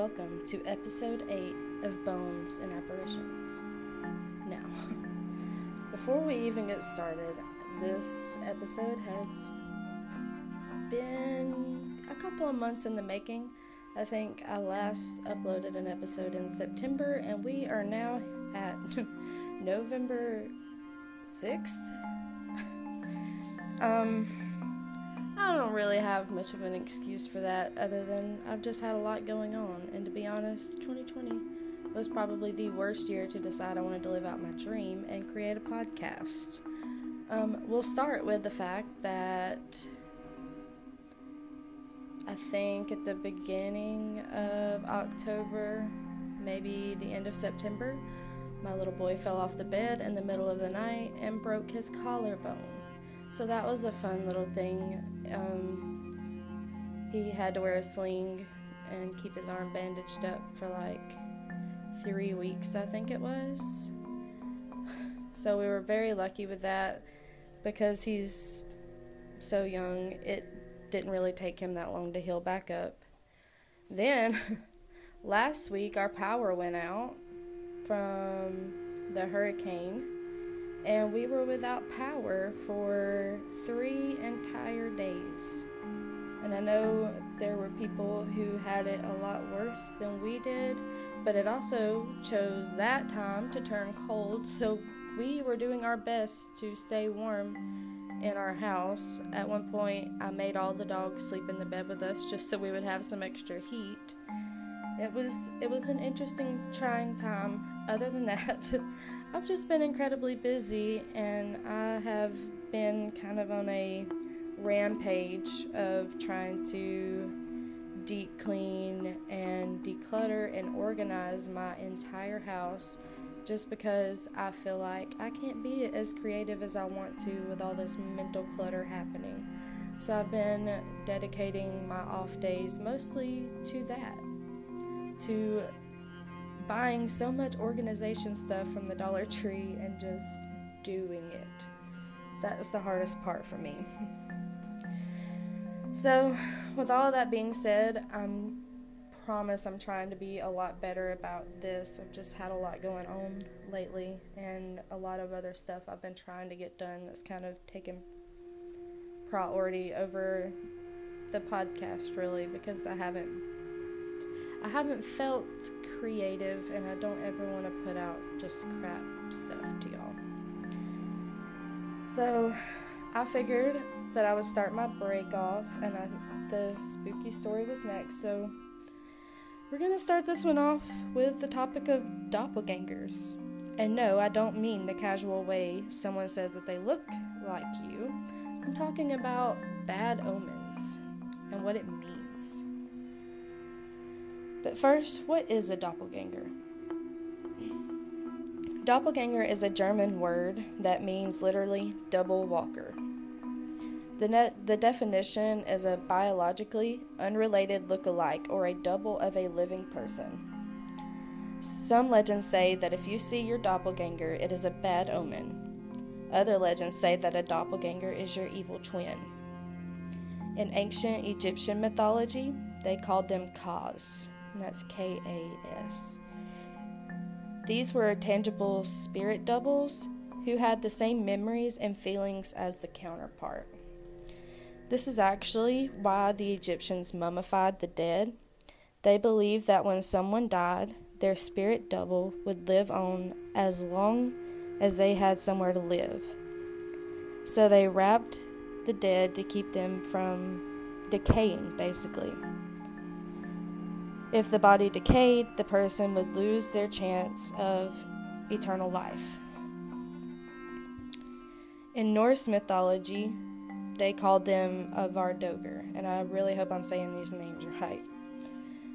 Welcome to episode 8 of Bones and Apparitions. Now, before we even get started, this episode has been a couple of months in the making. I think I last uploaded an episode in September, and we are now at November 6th. um, don't really have much of an excuse for that other than I've just had a lot going on. And to be honest, 2020 was probably the worst year to decide I wanted to live out my dream and create a podcast. Um, we'll start with the fact that I think at the beginning of October, maybe the end of September, my little boy fell off the bed in the middle of the night and broke his collarbone. So that was a fun little thing. Um, he had to wear a sling and keep his arm bandaged up for like three weeks, I think it was. So we were very lucky with that because he's so young. It didn't really take him that long to heal back up. Then last week, our power went out from the hurricane and we were without power for three entire days. And I know there were people who had it a lot worse than we did, but it also chose that time to turn cold, so we were doing our best to stay warm in our house. At one point, I made all the dogs sleep in the bed with us just so we would have some extra heat. It was it was an interesting trying time. Other than that, I've just been incredibly busy and I have been kind of on a rampage of trying to deep clean and declutter and organize my entire house just because I feel like I can't be as creative as I want to with all this mental clutter happening. So I've been dedicating my off days mostly to that. To buying so much organization stuff from the Dollar Tree and just doing it. That is the hardest part for me. so, with all that being said, I promise I'm trying to be a lot better about this. I've just had a lot going on lately and a lot of other stuff I've been trying to get done that's kind of taken priority over the podcast really because I haven't I haven't felt creative and I don't ever want to put out just crap stuff to y'all. So I figured that I would start my break off and I, the spooky story was next. So we're going to start this one off with the topic of doppelgangers. And no, I don't mean the casual way someone says that they look like you. I'm talking about bad omens and what it. But first, what is a doppelganger? Doppelganger is a German word that means literally double walker. The, net, the definition is a biologically unrelated look-alike or a double of a living person. Some legends say that if you see your doppelganger, it is a bad omen. Other legends say that a doppelganger is your evil twin. In ancient Egyptian mythology, they called them Kas, and that's K A S. These were tangible spirit doubles who had the same memories and feelings as the counterpart. This is actually why the Egyptians mummified the dead. They believed that when someone died, their spirit double would live on as long as they had somewhere to live. So they wrapped the dead to keep them from decaying, basically. If the body decayed, the person would lose their chance of eternal life. In Norse mythology, they called them a Vardoger, and I really hope I'm saying these names right.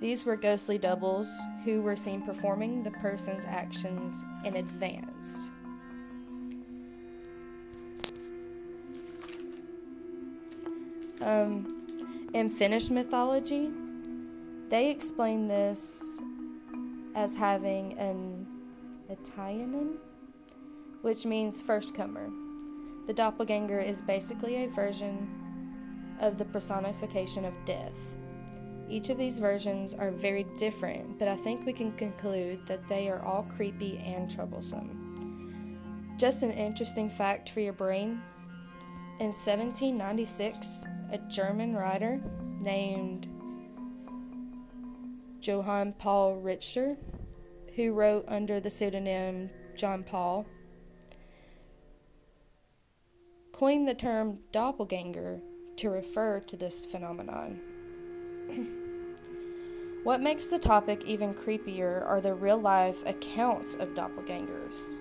These were ghostly doubles who were seen performing the person's actions in advance. Um, in Finnish mythology, they explain this as having an etiäinen, which means first comer. The doppelganger is basically a version of the personification of death. Each of these versions are very different, but I think we can conclude that they are all creepy and troublesome. Just an interesting fact for your brain in 1796, a German writer named Johann Paul Richter, who wrote under the pseudonym John Paul, coined the term doppelganger to refer to this phenomenon. what makes the topic even creepier are the real life accounts of doppelgangers.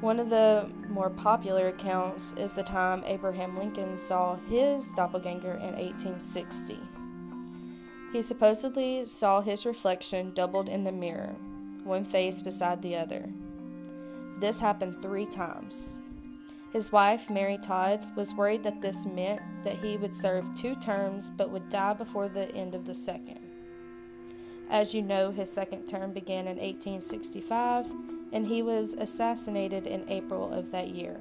One of the more popular accounts is the time Abraham Lincoln saw his doppelganger in 1860. He supposedly saw his reflection doubled in the mirror, one face beside the other. This happened three times. His wife, Mary Todd, was worried that this meant that he would serve two terms but would die before the end of the second. As you know, his second term began in 1865, and he was assassinated in April of that year.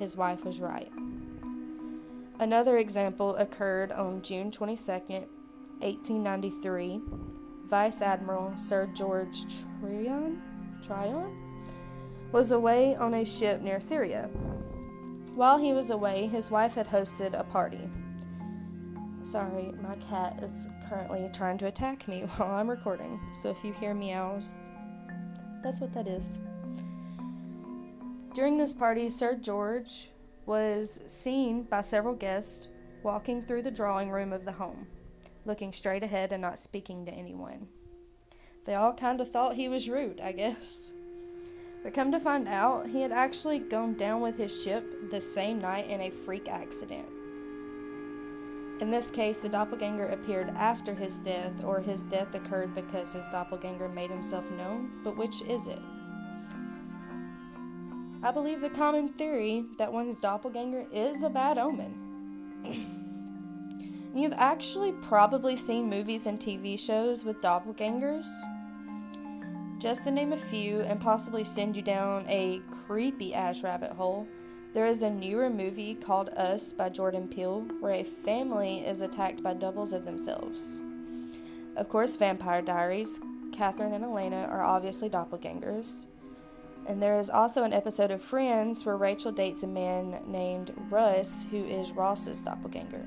His wife was right. Another example occurred on June 22, 1893. Vice Admiral Sir George Tryon, Tryon was away on a ship near Syria. While he was away, his wife had hosted a party. Sorry, my cat is currently trying to attack me while I'm recording, so if you hear meows, that's what that is. During this party, Sir George was seen by several guests walking through the drawing room of the home, looking straight ahead and not speaking to anyone. They all kind of thought he was rude, I guess. But come to find out, he had actually gone down with his ship the same night in a freak accident. In this case, the doppelganger appeared after his death, or his death occurred because his doppelganger made himself known, but which is it? I believe the common theory that one's doppelganger is a bad omen. You've actually probably seen movies and TV shows with doppelgangers just to name a few and possibly send you down a creepy ass rabbit hole, there is a newer movie called Us by Jordan Peele where a family is attacked by doubles of themselves. Of course, Vampire Diaries, Catherine and Elena are obviously doppelgangers. And there is also an episode of Friends where Rachel dates a man named Russ who is Ross's doppelganger.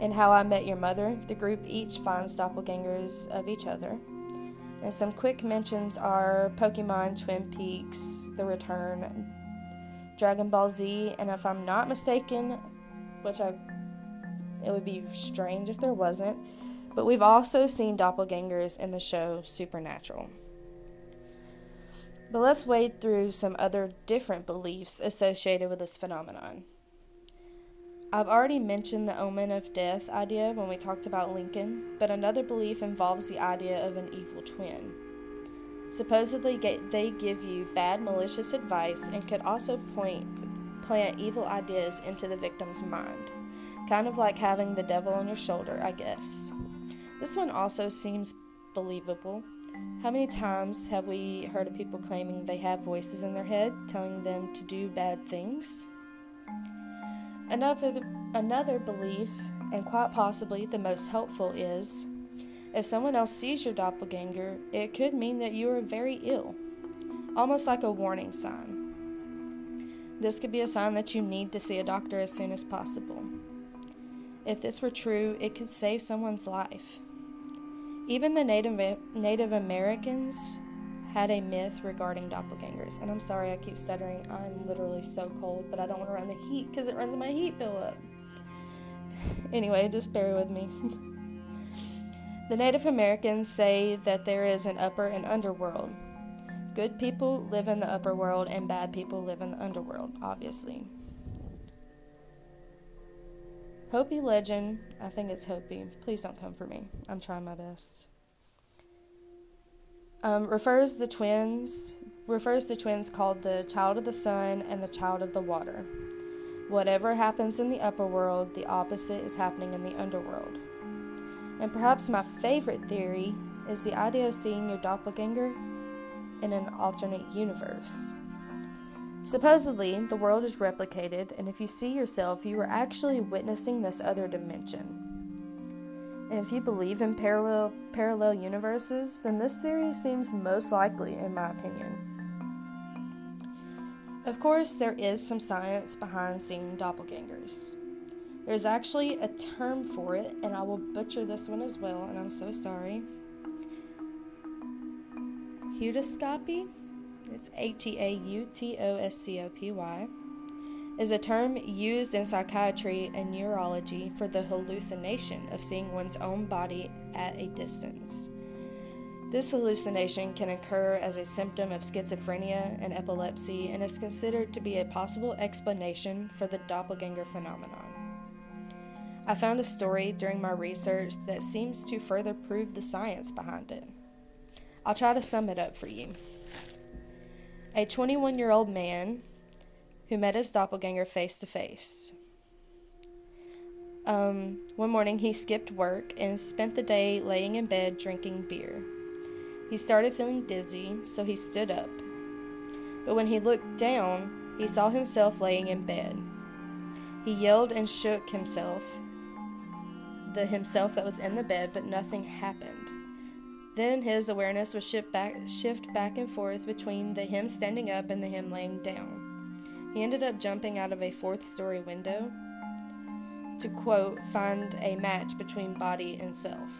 In How I Met Your Mother, the group each finds doppelgangers of each other. And some quick mentions are Pokemon, Twin Peaks, The Return, Dragon Ball Z, and if I'm not mistaken, which I it would be strange if there wasn't, but we've also seen doppelgangers in the show Supernatural. But let's wade through some other different beliefs associated with this phenomenon. I've already mentioned the omen of death idea when we talked about Lincoln, but another belief involves the idea of an evil twin. Supposedly, they give you bad, malicious advice and could also point, plant evil ideas into the victim's mind. Kind of like having the devil on your shoulder, I guess. This one also seems believable. How many times have we heard of people claiming they have voices in their head telling them to do bad things? Another, another belief, and quite possibly the most helpful, is if someone else sees your doppelganger, it could mean that you are very ill, almost like a warning sign. This could be a sign that you need to see a doctor as soon as possible. If this were true, it could save someone's life. Even the Native, Native Americans had a myth regarding doppelgangers. And I'm sorry I keep stuttering. I'm literally so cold, but I don't want to run the heat because it runs my heat bill up. anyway, just bear with me. the Native Americans say that there is an upper and underworld. Good people live in the upper world, and bad people live in the underworld, obviously. Hopi legend, I think it's Hopi. Please don't come for me. I'm trying my best um, refers the twins refers to twins called the child of the sun and the child of the water. Whatever happens in the upper world, the opposite is happening in the underworld. And perhaps my favorite theory is the idea of seeing your doppelganger in an alternate universe. Supposedly, the world is replicated, and if you see yourself, you are actually witnessing this other dimension. If you believe in parallel, parallel universes, then this theory seems most likely, in my opinion. Of course, there is some science behind seeing doppelgangers. There's actually a term for it, and I will butcher this one as well, and I'm so sorry. Heautoscopy, it's H E A U T O S C O P Y, is a term used in psychiatry and neurology for the hallucination of seeing one's own body at a distance. This hallucination can occur as a symptom of schizophrenia and epilepsy and is considered to be a possible explanation for the doppelganger phenomenon. I found a story during my research that seems to further prove the science behind it. I'll try to sum it up for you. A 21 year old man who met his doppelganger face to face. Um, one morning, he skipped work and spent the day laying in bed drinking beer. He started feeling dizzy, so he stood up. But when he looked down, he saw himself laying in bed. He yelled and shook himself, the himself that was in the bed, but nothing happened. Then his awareness would shift back, shift back and forth between the him standing up and the him laying down. He ended up jumping out of a fourth story window to quote, find a match between body and self.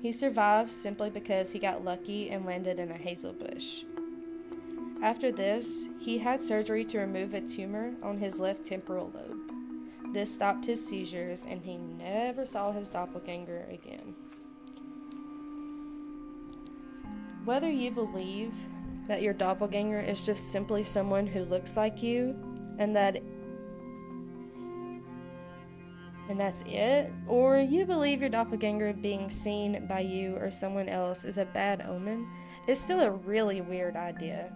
He survived simply because he got lucky and landed in a hazel bush. After this, he had surgery to remove a tumor on his left temporal lobe. This stopped his seizures, and he never saw his doppelganger again. Whether you believe that your doppelganger is just simply someone who looks like you and that and that's it, or you believe your doppelganger being seen by you or someone else is a bad omen, It's still a really weird idea.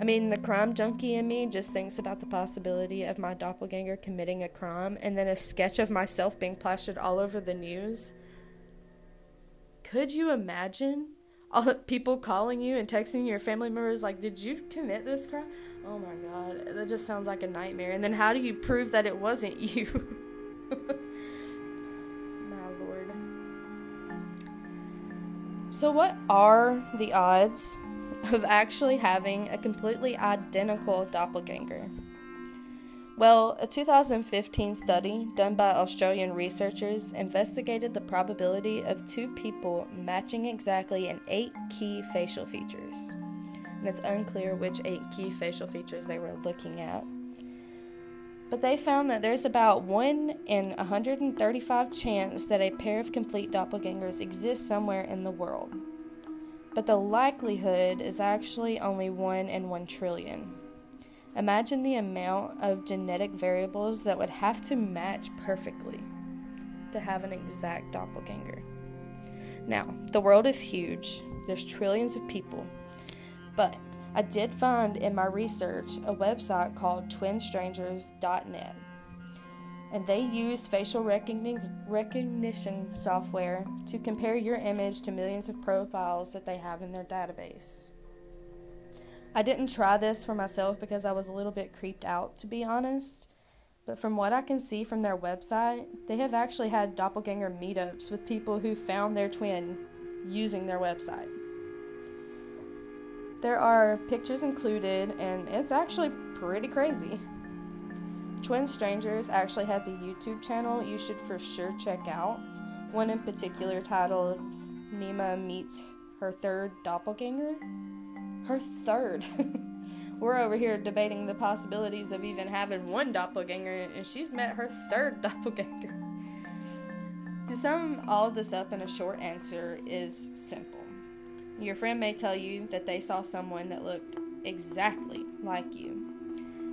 I mean, the crime junkie in me just thinks about the possibility of my doppelganger committing a crime and then a sketch of myself being plastered all over the news. Could you imagine? All the people calling you and texting your family members like did you commit this crime? Oh my god that just sounds like a nightmare. And then how do you prove that it wasn't you? My lord. So what are the odds of actually having a completely identical doppelganger well, a 2015 study done by Australian researchers investigated the probability of two people matching exactly in eight key facial features. And it's unclear which eight key facial features they were looking at. But they found that there's about 1 in 135 chance that a pair of complete doppelgangers exist somewhere in the world. But the likelihood is actually only 1 in 1 trillion. Imagine the amount of genetic variables that would have to match perfectly to have an exact doppelganger. Now, the world is huge, there's trillions of people, but I did find in my research a website called twinstrangers.net. And they use facial recognition software to compare your image to millions of profiles that they have in their database. I didn't try this for myself because I was a little bit creeped out, to be honest. But from what I can see from their website, they have actually had doppelganger meetups with people who found their twin using their website. There are pictures included, and it's actually pretty crazy. Twin Strangers actually has a YouTube channel you should for sure check out. One in particular titled Nima Meets Her Third Doppelganger her third. We're over here debating the possibilities of even having one doppelganger, and she's met her third doppelganger. To sum all this up in a short answer is simple. Your friend may tell you that they saw someone that looked exactly like you.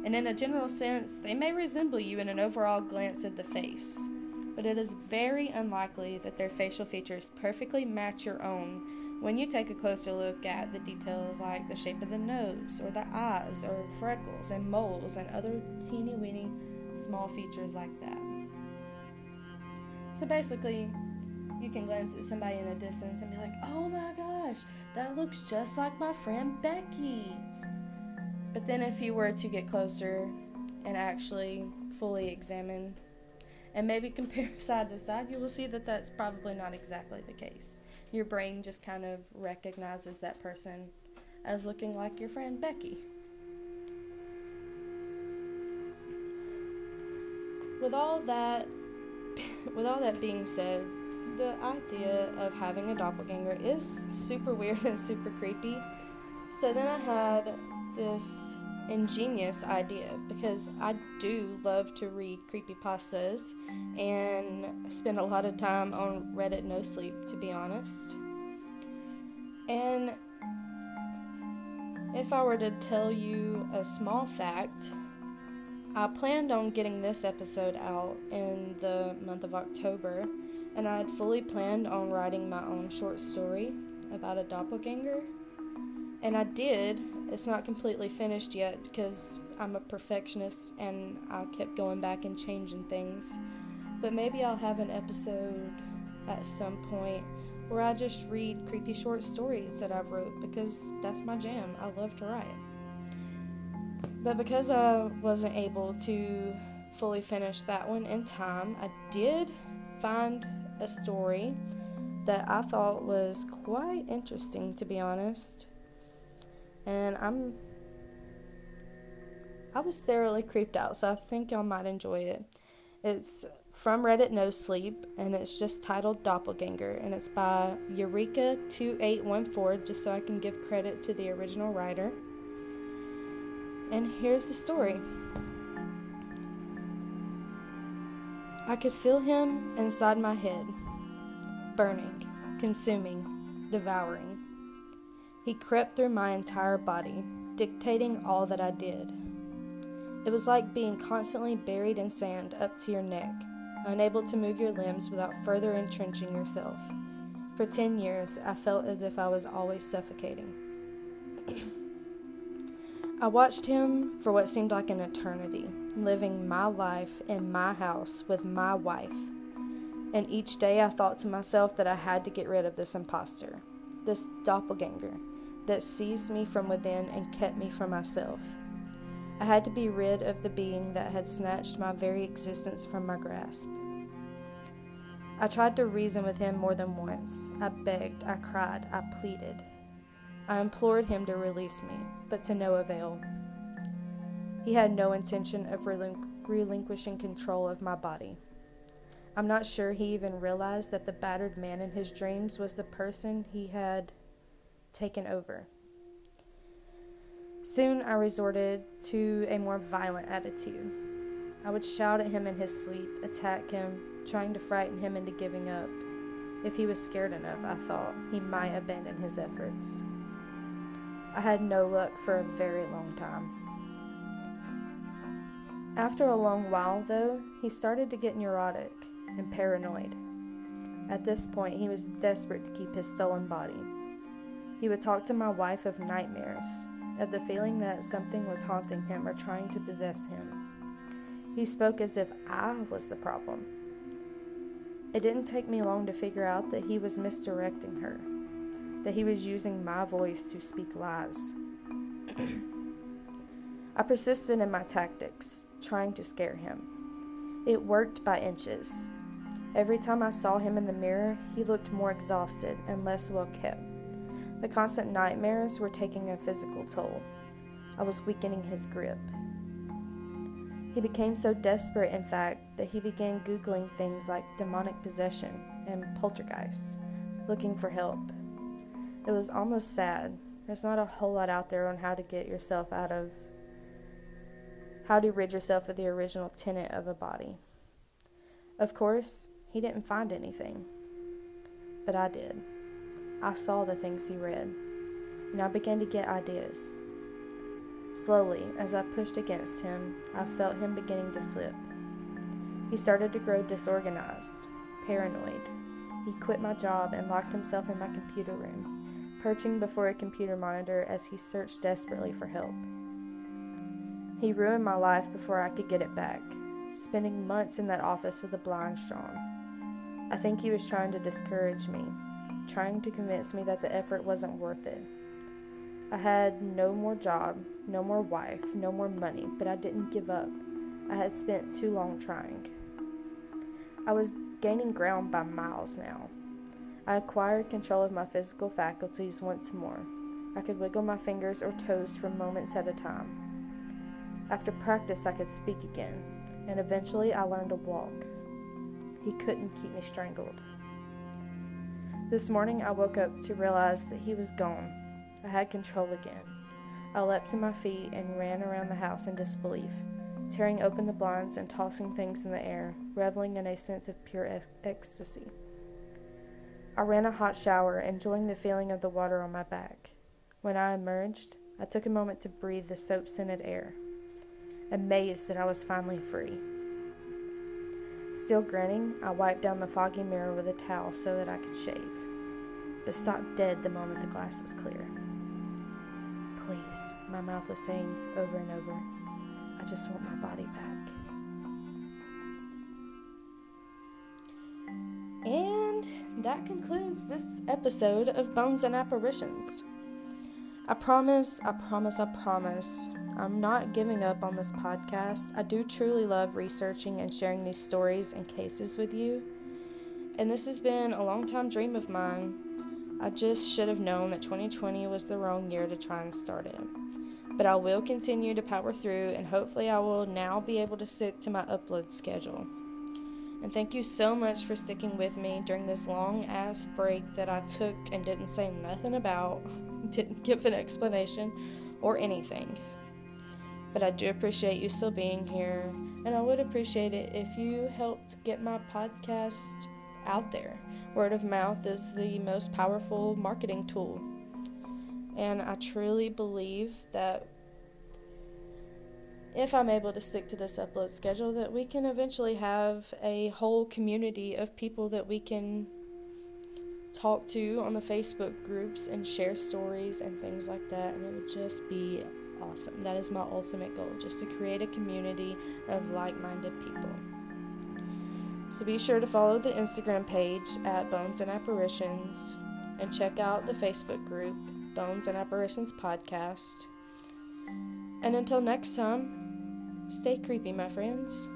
And in a general sense, they may resemble you in an overall glance of the face. But it is very unlikely that their facial features perfectly match your own when you take a closer look at the details like the shape of the nose, or the eyes, or freckles and moles, and other teeny weeny small features like that. So basically, you can glance at somebody in a distance and be like, oh my gosh, that looks just like my friend Becky. But then, if you were to get closer and actually fully examine and maybe compare side to side, you will see that that's probably not exactly the case. Your brain just kind of recognizes that person as looking like your friend Becky. With all that with all that being said, the idea of having a doppelganger is super weird and super creepy. So then I had this ingenious idea because I do love to read creepy pastas and spend a lot of time on Reddit No Sleep, to be honest. And if I were to tell you a small fact, I planned on getting this episode out in the month of October, and I had fully planned on writing my own short story about a doppelganger. And I did, it's not completely finished yet because I'm a perfectionist and I kept going back and changing things. But maybe I'll have an episode at some point where I just read creepy short stories that I've wrote because that's my jam. I love to write. But because I wasn't able to fully finish that one in time, I did find a story that I thought was quite interesting to be honest and I'm I was thoroughly creeped out, so I think y'all might enjoy it. It's from Reddit No Sleep, and it's just titled Doppelganger, and it's by Eureka2814, just so I can give credit to the original writer. And here's the story I could feel him inside my head, burning, consuming, devouring. He crept through my entire body, dictating all that I did. It was like being constantly buried in sand up to your neck, unable to move your limbs without further entrenching yourself. For 10 years, I felt as if I was always suffocating. I watched him for what seemed like an eternity, living my life in my house with my wife. And each day I thought to myself that I had to get rid of this impostor, this doppelganger that seized me from within and kept me from myself. I had to be rid of the being that had snatched my very existence from my grasp. I tried to reason with him more than once. I begged, I cried, I pleaded. I implored him to release me, but to no avail. He had no intention of relinqu- relinquishing control of my body. I'm not sure he even realized that the battered man in his dreams was the person he had taken over. Soon I resorted to a more violent attitude. I would shout at him in his sleep, attack him, trying to frighten him into giving up. If he was scared enough, I thought, he might abandon his efforts. I had no luck for a very long time. After a long while, though, he started to get neurotic and paranoid. At this point, he was desperate to keep his stolen body. He would talk to my wife of nightmares, of the feeling that something was haunting him or trying to possess him. He spoke as if I was the problem. It didn't take me long to figure out that he was misdirecting her, that he was using my voice to speak lies. I persisted in my tactics, trying to scare him. It worked by inches. Every time I saw him in the mirror, he looked more exhausted and less well kept. The constant nightmares were taking a physical toll. I was weakening his grip. He became so desperate, in fact, that he began Googling things like demonic possession and poltergeist, looking for help. It was almost sad. There's not a whole lot out there on how to get yourself out of, how to rid yourself of the original tenant of a body. Of course, he didn't find anything, but I did. I saw the things he read, and I began to get ideas. Slowly, as I pushed against him, I felt him beginning to slip. He started to grow disorganized, paranoid. He quit my job and locked himself in my computer room, perching before a computer monitor as he searched desperately for help. He ruined my life before I could get it back, spending months in that office with the blinds drawn. I think he was trying to discourage me, trying to convince me that the effort wasn't worth it. I had no more job, no more wife, no more money, but I didn't give up. I had spent too long trying. I was gaining ground by miles now. I acquired control of my physical faculties once more. I could wiggle my fingers or toes for moments at a time. After practice, I could speak again, and eventually I learned to walk. He couldn't keep me strangled. This morning, I woke up to realize that he was gone. I had control again. I leapt to my feet and ran around the house in disbelief, tearing open the blinds and tossing things in the air, reveling in a sense of pure ec- ecstasy. I ran a hot shower, enjoying the feeling of the water on my back. When I emerged, I took a moment to breathe the soap scented air, amazed that I was finally free. Still grinning, I wiped down the foggy mirror with a towel so that I could shave, but stopped dead the moment the glass was clear. Please, my mouth was saying over and over, I just want my body back. And that concludes this episode of Bones and Apparitions. I promise, I promise, I promise, I'm not giving up on this podcast. I do truly love researching and sharing these stories and cases with you. And this has been a long time dream of mine. I just should have known that 2020 was the wrong year to try and start it. But I will continue to power through, and hopefully, I will now be able to stick to my upload schedule. And thank you so much for sticking with me during this long ass break that I took and didn't say nothing about, didn't give an explanation or anything. But I do appreciate you still being here, and I would appreciate it if you helped get my podcast out there. Word of mouth is the most powerful marketing tool. And I truly believe that if I'm able to stick to this upload schedule, that we can eventually have a whole community of people that we can talk to on the Facebook groups and share stories and things like that. And it would just be awesome. That is my ultimate goal, just to create a community of like minded people. So be sure to follow the Instagram page at Bones and Apparitions and check out the Facebook group, Bones and Apparitions Podcast. And until next time, Stay creepy, my friends.